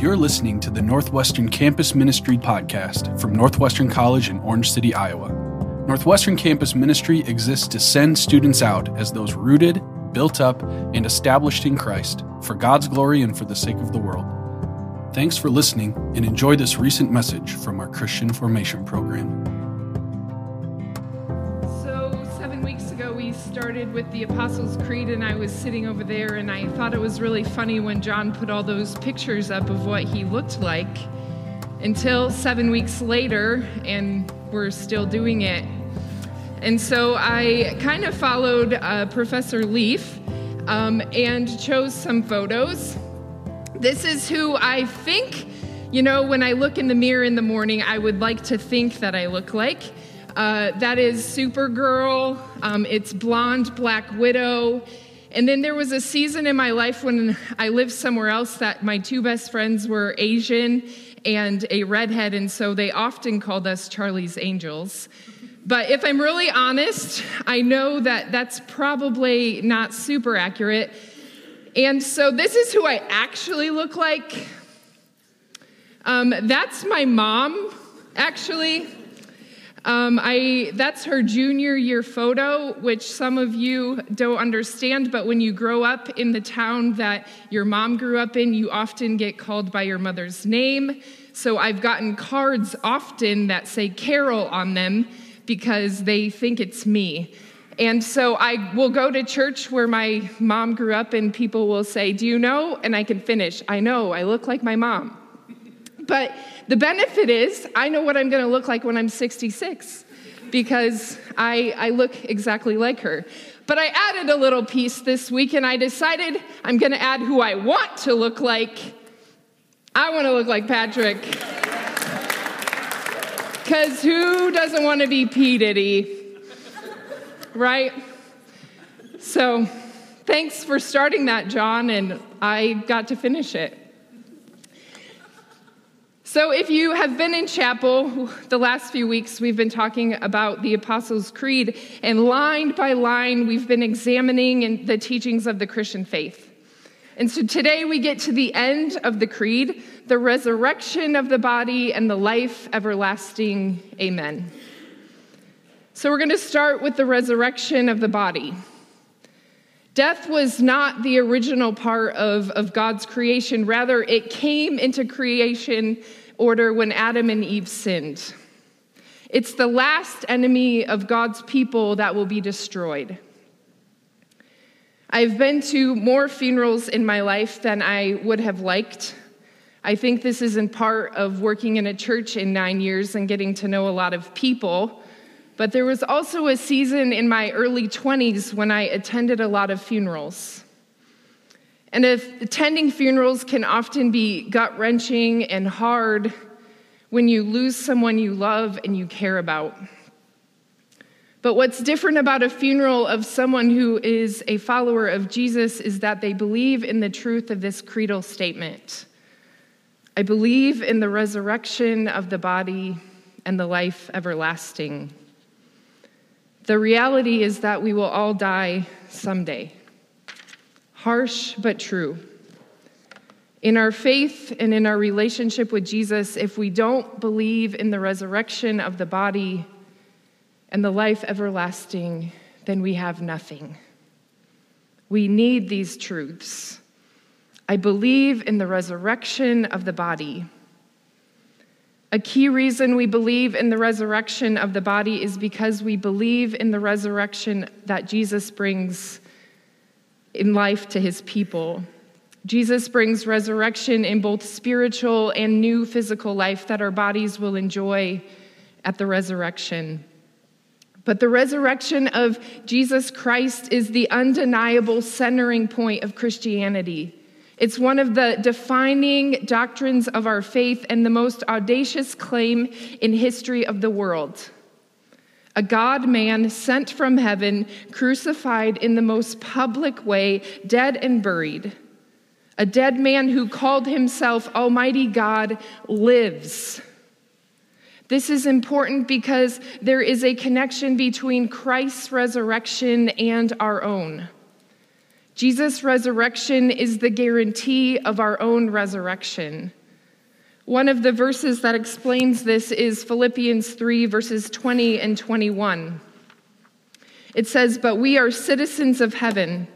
You're listening to the Northwestern Campus Ministry podcast from Northwestern College in Orange City, Iowa. Northwestern Campus Ministry exists to send students out as those rooted, built up, and established in Christ for God's glory and for the sake of the world. Thanks for listening and enjoy this recent message from our Christian Formation Program. Started with the Apostles' Creed, and I was sitting over there, and I thought it was really funny when John put all those pictures up of what he looked like until seven weeks later, and we're still doing it. And so I kind of followed uh, Professor Leaf um, and chose some photos. This is who I think, you know, when I look in the mirror in the morning, I would like to think that I look like. Uh, that is Supergirl. Um, it's Blonde Black Widow. And then there was a season in my life when I lived somewhere else that my two best friends were Asian and a redhead, and so they often called us Charlie's Angels. But if I'm really honest, I know that that's probably not super accurate. And so this is who I actually look like. Um, that's my mom, actually. Um, I, that's her junior year photo, which some of you don't understand, but when you grow up in the town that your mom grew up in, you often get called by your mother's name. So I've gotten cards often that say Carol on them because they think it's me. And so I will go to church where my mom grew up, and people will say, Do you know? And I can finish, I know, I look like my mom. But the benefit is I know what I'm going to look like when I'm 66 because I, I look exactly like her. But I added a little piece this week and I decided I'm going to add who I want to look like. I want to look like Patrick. Because who doesn't want to be P. Diddy? Right? So thanks for starting that, John, and I got to finish it. So, if you have been in chapel the last few weeks, we've been talking about the Apostles' Creed, and line by line, we've been examining the teachings of the Christian faith. And so today we get to the end of the Creed, the resurrection of the body and the life everlasting. Amen. So, we're going to start with the resurrection of the body. Death was not the original part of, of God's creation. Rather, it came into creation order when Adam and Eve sinned. It's the last enemy of God's people that will be destroyed. I've been to more funerals in my life than I would have liked. I think this is in part of working in a church in nine years and getting to know a lot of people. But there was also a season in my early 20s when I attended a lot of funerals. And if attending funerals can often be gut wrenching and hard when you lose someone you love and you care about. But what's different about a funeral of someone who is a follower of Jesus is that they believe in the truth of this creedal statement I believe in the resurrection of the body and the life everlasting. The reality is that we will all die someday. Harsh but true. In our faith and in our relationship with Jesus, if we don't believe in the resurrection of the body and the life everlasting, then we have nothing. We need these truths. I believe in the resurrection of the body. A key reason we believe in the resurrection of the body is because we believe in the resurrection that Jesus brings in life to his people. Jesus brings resurrection in both spiritual and new physical life that our bodies will enjoy at the resurrection. But the resurrection of Jesus Christ is the undeniable centering point of Christianity. It's one of the defining doctrines of our faith and the most audacious claim in history of the world a God man sent from heaven, crucified in the most public way, dead and buried. A dead man who called himself Almighty God lives. This is important because there is a connection between Christ's resurrection and our own. Jesus' resurrection is the guarantee of our own resurrection. One of the verses that explains this is Philippians 3, verses 20 and 21. It says, But we are citizens of heaven,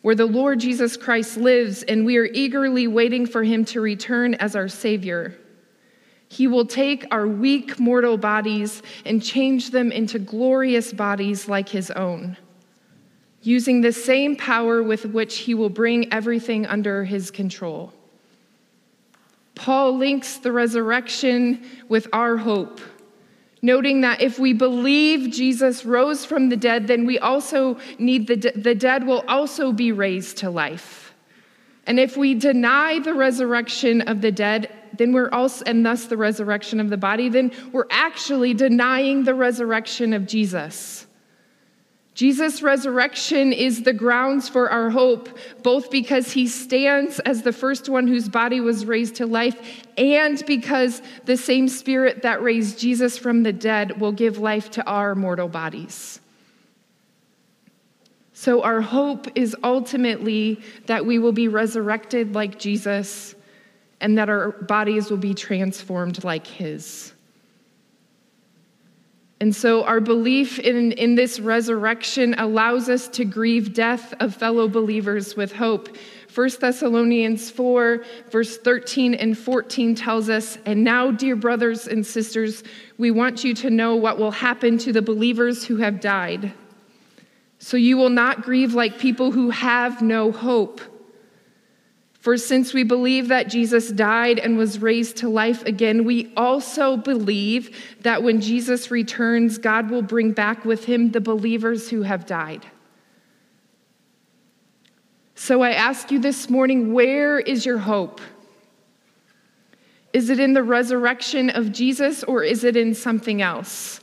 where the Lord Jesus Christ lives, and we are eagerly waiting for him to return as our Savior. He will take our weak mortal bodies and change them into glorious bodies like his own, using the same power with which he will bring everything under his control. Paul links the resurrection with our hope, noting that if we believe Jesus rose from the dead, then we also need the, de- the dead will also be raised to life. And if we deny the resurrection of the dead, then we're also, and thus the resurrection of the body, then we're actually denying the resurrection of Jesus. Jesus' resurrection is the grounds for our hope, both because he stands as the first one whose body was raised to life, and because the same spirit that raised Jesus from the dead will give life to our mortal bodies. So, our hope is ultimately that we will be resurrected like Jesus and that our bodies will be transformed like his. And so, our belief in, in this resurrection allows us to grieve death of fellow believers with hope. 1 Thessalonians 4, verse 13 and 14 tells us, And now, dear brothers and sisters, we want you to know what will happen to the believers who have died. So you will not grieve like people who have no hope. For since we believe that Jesus died and was raised to life again, we also believe that when Jesus returns, God will bring back with him the believers who have died. So I ask you this morning where is your hope? Is it in the resurrection of Jesus or is it in something else?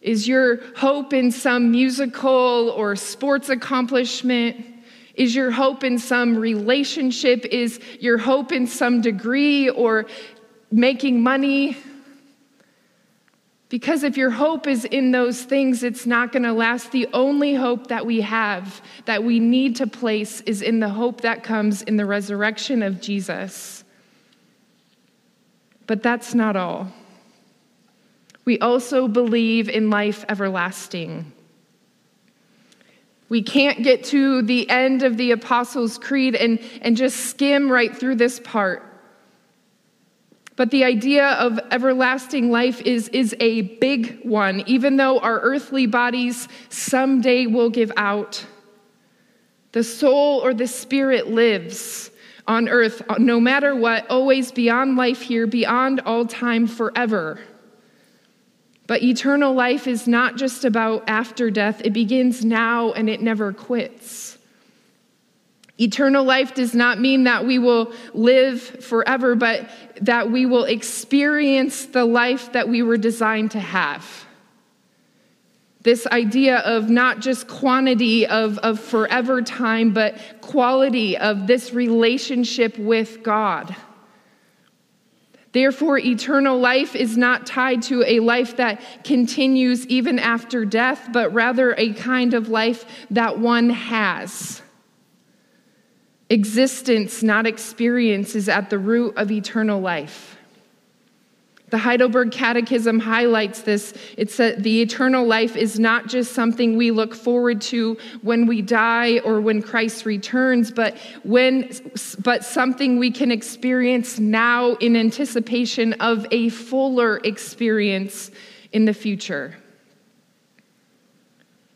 Is your hope in some musical or sports accomplishment? Is your hope in some relationship? Is your hope in some degree or making money? Because if your hope is in those things, it's not going to last. The only hope that we have, that we need to place, is in the hope that comes in the resurrection of Jesus. But that's not all. We also believe in life everlasting. We can't get to the end of the Apostles' Creed and, and just skim right through this part. But the idea of everlasting life is, is a big one, even though our earthly bodies someday will give out. The soul or the spirit lives on earth, no matter what, always beyond life here, beyond all time, forever. But eternal life is not just about after death, it begins now and it never quits. Eternal life does not mean that we will live forever, but that we will experience the life that we were designed to have. This idea of not just quantity of, of forever time, but quality of this relationship with God. Therefore, eternal life is not tied to a life that continues even after death, but rather a kind of life that one has. Existence, not experience, is at the root of eternal life. The Heidelberg Catechism highlights this. It said the eternal life is not just something we look forward to when we die or when Christ returns, but when but something we can experience now in anticipation of a fuller experience in the future.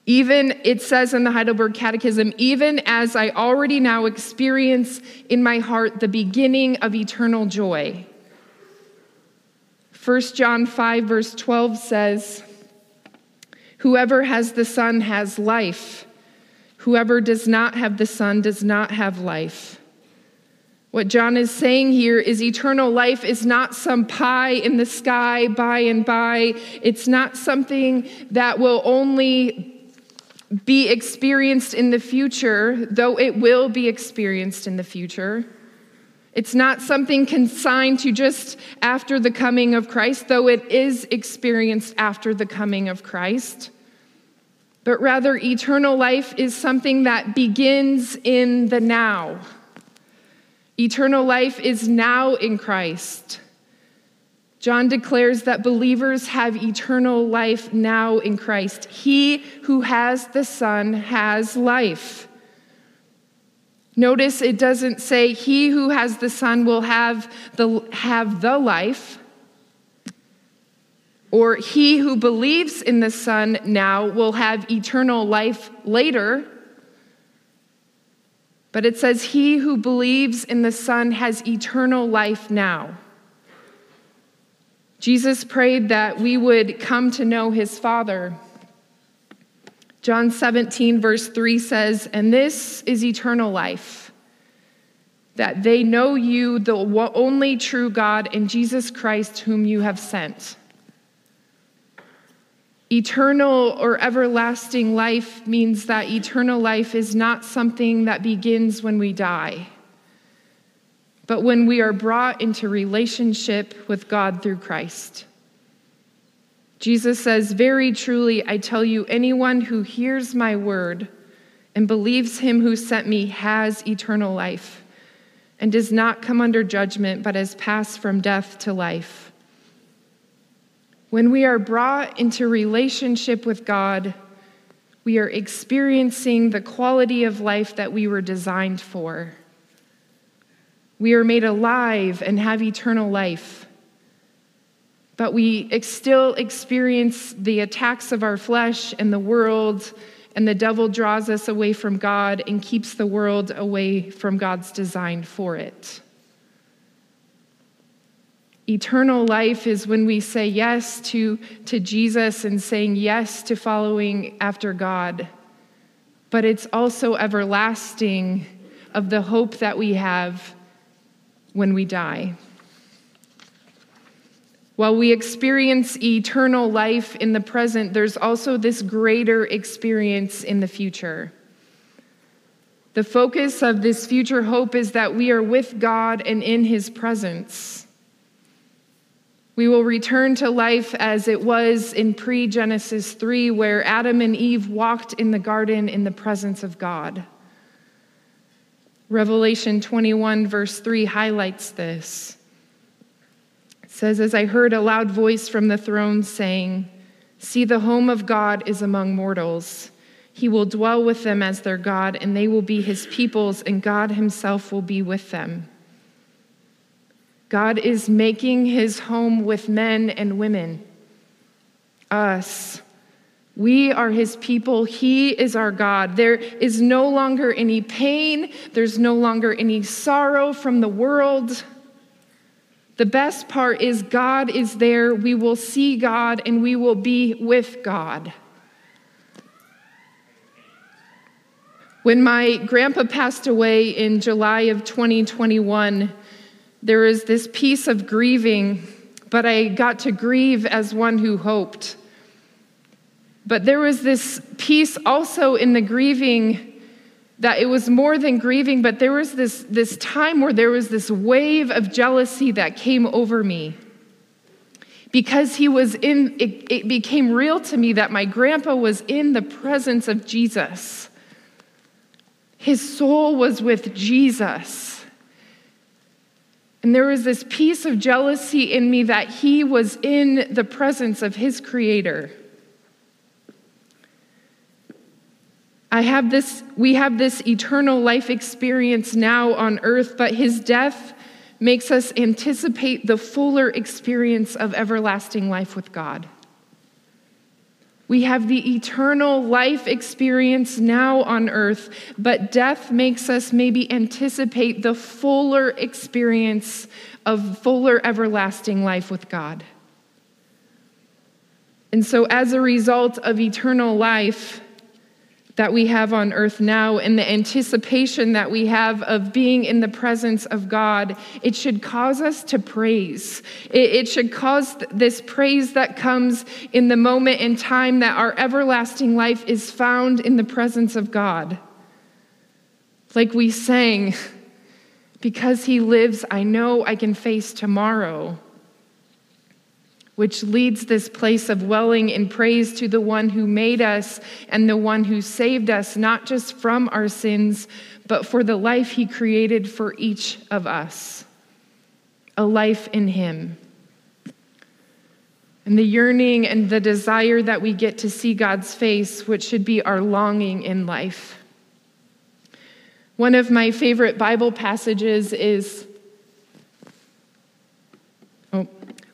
Even, it says in the Heidelberg Catechism, even as I already now experience in my heart the beginning of eternal joy. 1 John 5, verse 12 says, Whoever has the Son has life. Whoever does not have the Son does not have life. What John is saying here is eternal life is not some pie in the sky by and by. It's not something that will only be experienced in the future, though it will be experienced in the future. It's not something consigned to just after the coming of Christ, though it is experienced after the coming of Christ. But rather, eternal life is something that begins in the now. Eternal life is now in Christ. John declares that believers have eternal life now in Christ. He who has the Son has life. Notice it doesn't say he who has the Son will have the, have the life, or he who believes in the Son now will have eternal life later. But it says, He who believes in the Son has eternal life now. Jesus prayed that we would come to know his Father. John 17, verse 3 says, And this is eternal life, that they know you, the only true God, and Jesus Christ, whom you have sent. Eternal or everlasting life means that eternal life is not something that begins when we die, but when we are brought into relationship with God through Christ. Jesus says, Very truly, I tell you, anyone who hears my word and believes him who sent me has eternal life and does not come under judgment, but has passed from death to life. When we are brought into relationship with God, we are experiencing the quality of life that we were designed for. We are made alive and have eternal life. But we still experience the attacks of our flesh and the world, and the devil draws us away from God and keeps the world away from God's design for it. Eternal life is when we say yes to, to Jesus and saying yes to following after God. But it's also everlasting of the hope that we have when we die. While we experience eternal life in the present, there's also this greater experience in the future. The focus of this future hope is that we are with God and in His presence. We will return to life as it was in pre Genesis 3, where Adam and Eve walked in the garden in the presence of God. Revelation 21, verse 3, highlights this. Says, As I heard a loud voice from the throne saying, See, the home of God is among mortals. He will dwell with them as their God, and they will be his peoples, and God himself will be with them. God is making his home with men and women, us. We are his people. He is our God. There is no longer any pain. There's no longer any sorrow from the world. The best part is God is there. We will see God and we will be with God. When my grandpa passed away in July of 2021, there is this piece of grieving, but I got to grieve as one who hoped. But there was this piece also in the grieving that it was more than grieving, but there was this, this time where there was this wave of jealousy that came over me. Because he was in, it, it became real to me that my grandpa was in the presence of Jesus. His soul was with Jesus. And there was this piece of jealousy in me that he was in the presence of his creator. I have this, we have this eternal life experience now on earth, but his death makes us anticipate the fuller experience of everlasting life with God. We have the eternal life experience now on earth, but death makes us maybe anticipate the fuller experience of fuller everlasting life with God. And so, as a result of eternal life, that we have on earth now and the anticipation that we have of being in the presence of God, it should cause us to praise. It, should cause this praise that comes in the moment in time that our everlasting life is found in the presence of God. Like we sang, because he lives, I know I can face tomorrow. Which leads this place of welling in praise to the one who made us and the one who saved us, not just from our sins, but for the life he created for each of us a life in him. And the yearning and the desire that we get to see God's face, which should be our longing in life. One of my favorite Bible passages is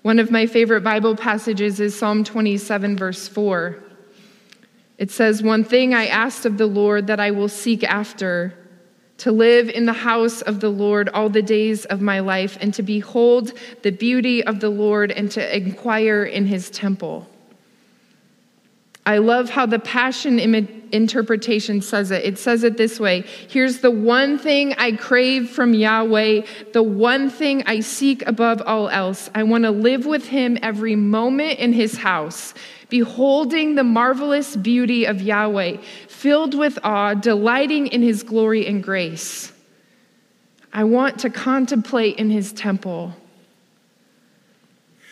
One of my favorite Bible passages is Psalm 27, verse 4. It says, One thing I asked of the Lord that I will seek after, to live in the house of the Lord all the days of my life, and to behold the beauty of the Lord and to inquire in his temple. I love how the Passion interpretation says it. It says it this way Here's the one thing I crave from Yahweh, the one thing I seek above all else. I want to live with him every moment in his house, beholding the marvelous beauty of Yahweh, filled with awe, delighting in his glory and grace. I want to contemplate in his temple.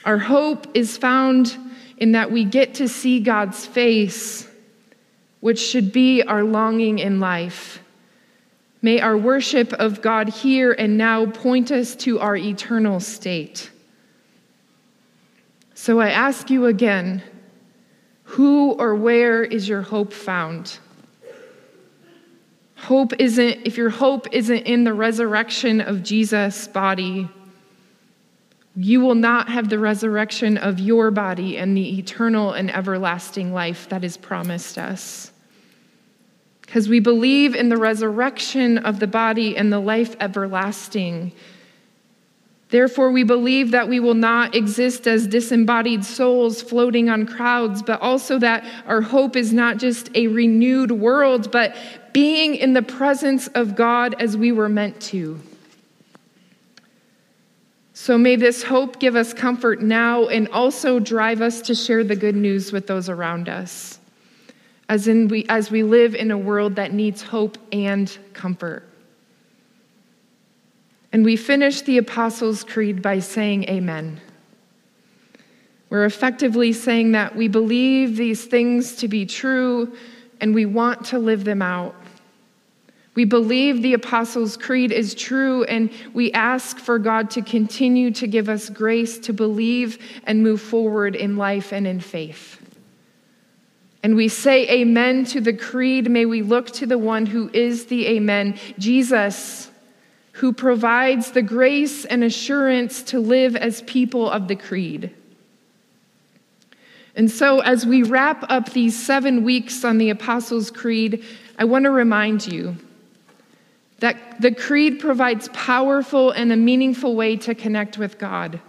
Our hope is found in that we get to see God's face, which should be our longing in life. May our worship of God here and now point us to our eternal state. So I ask you again who or where is your hope found? Hope isn't, if your hope isn't in the resurrection of Jesus' body, you will not have the resurrection of your body and the eternal and everlasting life that is promised us. Because we believe in the resurrection of the body and the life everlasting. Therefore, we believe that we will not exist as disembodied souls floating on clouds, but also that our hope is not just a renewed world, but being in the presence of God as we were meant to. So may this hope give us comfort now and also drive us to share the good news with those around us. As, in we, as we live in a world that needs hope and comfort. And we finish the Apostles' Creed by saying amen. We're effectively saying that we believe these things to be true and we want to live them out. We believe the Apostles' Creed is true, and we ask for God to continue to give us grace to believe and move forward in life and in faith. And we say amen to the creed. May we look to the one who is the amen, Jesus, who provides the grace and assurance to live as people of the creed. And so, as we wrap up these seven weeks on the Apostles' Creed, I want to remind you that the creed provides powerful and a meaningful way to connect with God.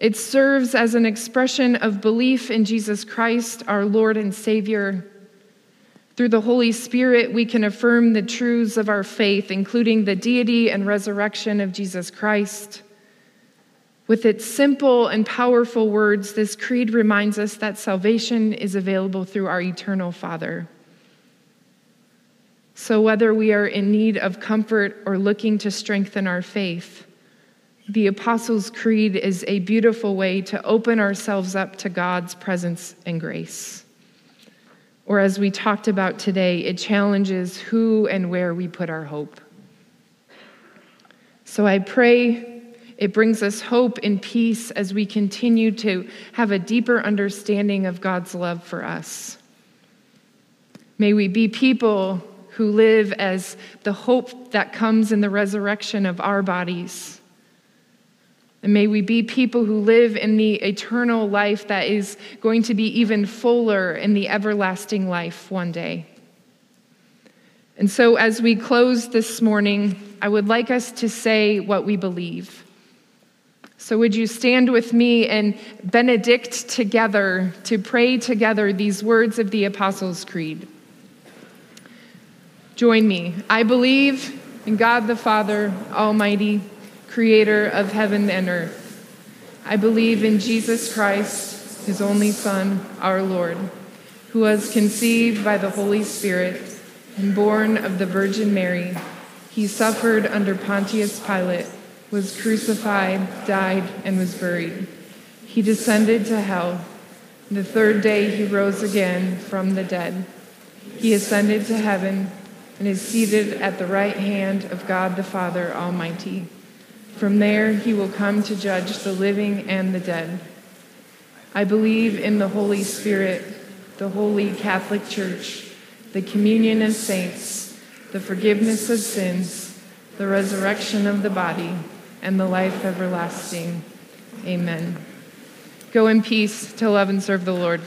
It serves as an expression of belief in Jesus Christ, our Lord and Savior. Through the Holy Spirit, we can affirm the truths of our faith, including the deity and resurrection of Jesus Christ. With its simple and powerful words, this creed reminds us that salvation is available through our eternal Father. So, whether we are in need of comfort or looking to strengthen our faith, the Apostles' Creed is a beautiful way to open ourselves up to God's presence and grace. Or, as we talked about today, it challenges who and where we put our hope. So, I pray it brings us hope and peace as we continue to have a deeper understanding of God's love for us. May we be people who live as the hope that comes in the resurrection of our bodies. And may we be people who live in the eternal life that is going to be even fuller in the everlasting life one day. And so, as we close this morning, I would like us to say what we believe. So, would you stand with me and benedict together to pray together these words of the Apostles' Creed? Join me. I believe in God the Father, Almighty, creator of heaven and earth. I believe in Jesus Christ, his only Son, our Lord, who was conceived by the Holy Spirit and born of the Virgin Mary. He suffered under Pontius Pilate, was crucified, died, and was buried. He descended to hell. The third day he rose again from the dead. He ascended to heaven and is seated at the right hand of God the Father Almighty. From there he will come to judge the living and the dead. I believe in the Holy Spirit, the holy Catholic Church, the communion of saints, the forgiveness of sins, the resurrection of the body, and the life everlasting. Amen. Go in peace to love and serve the Lord.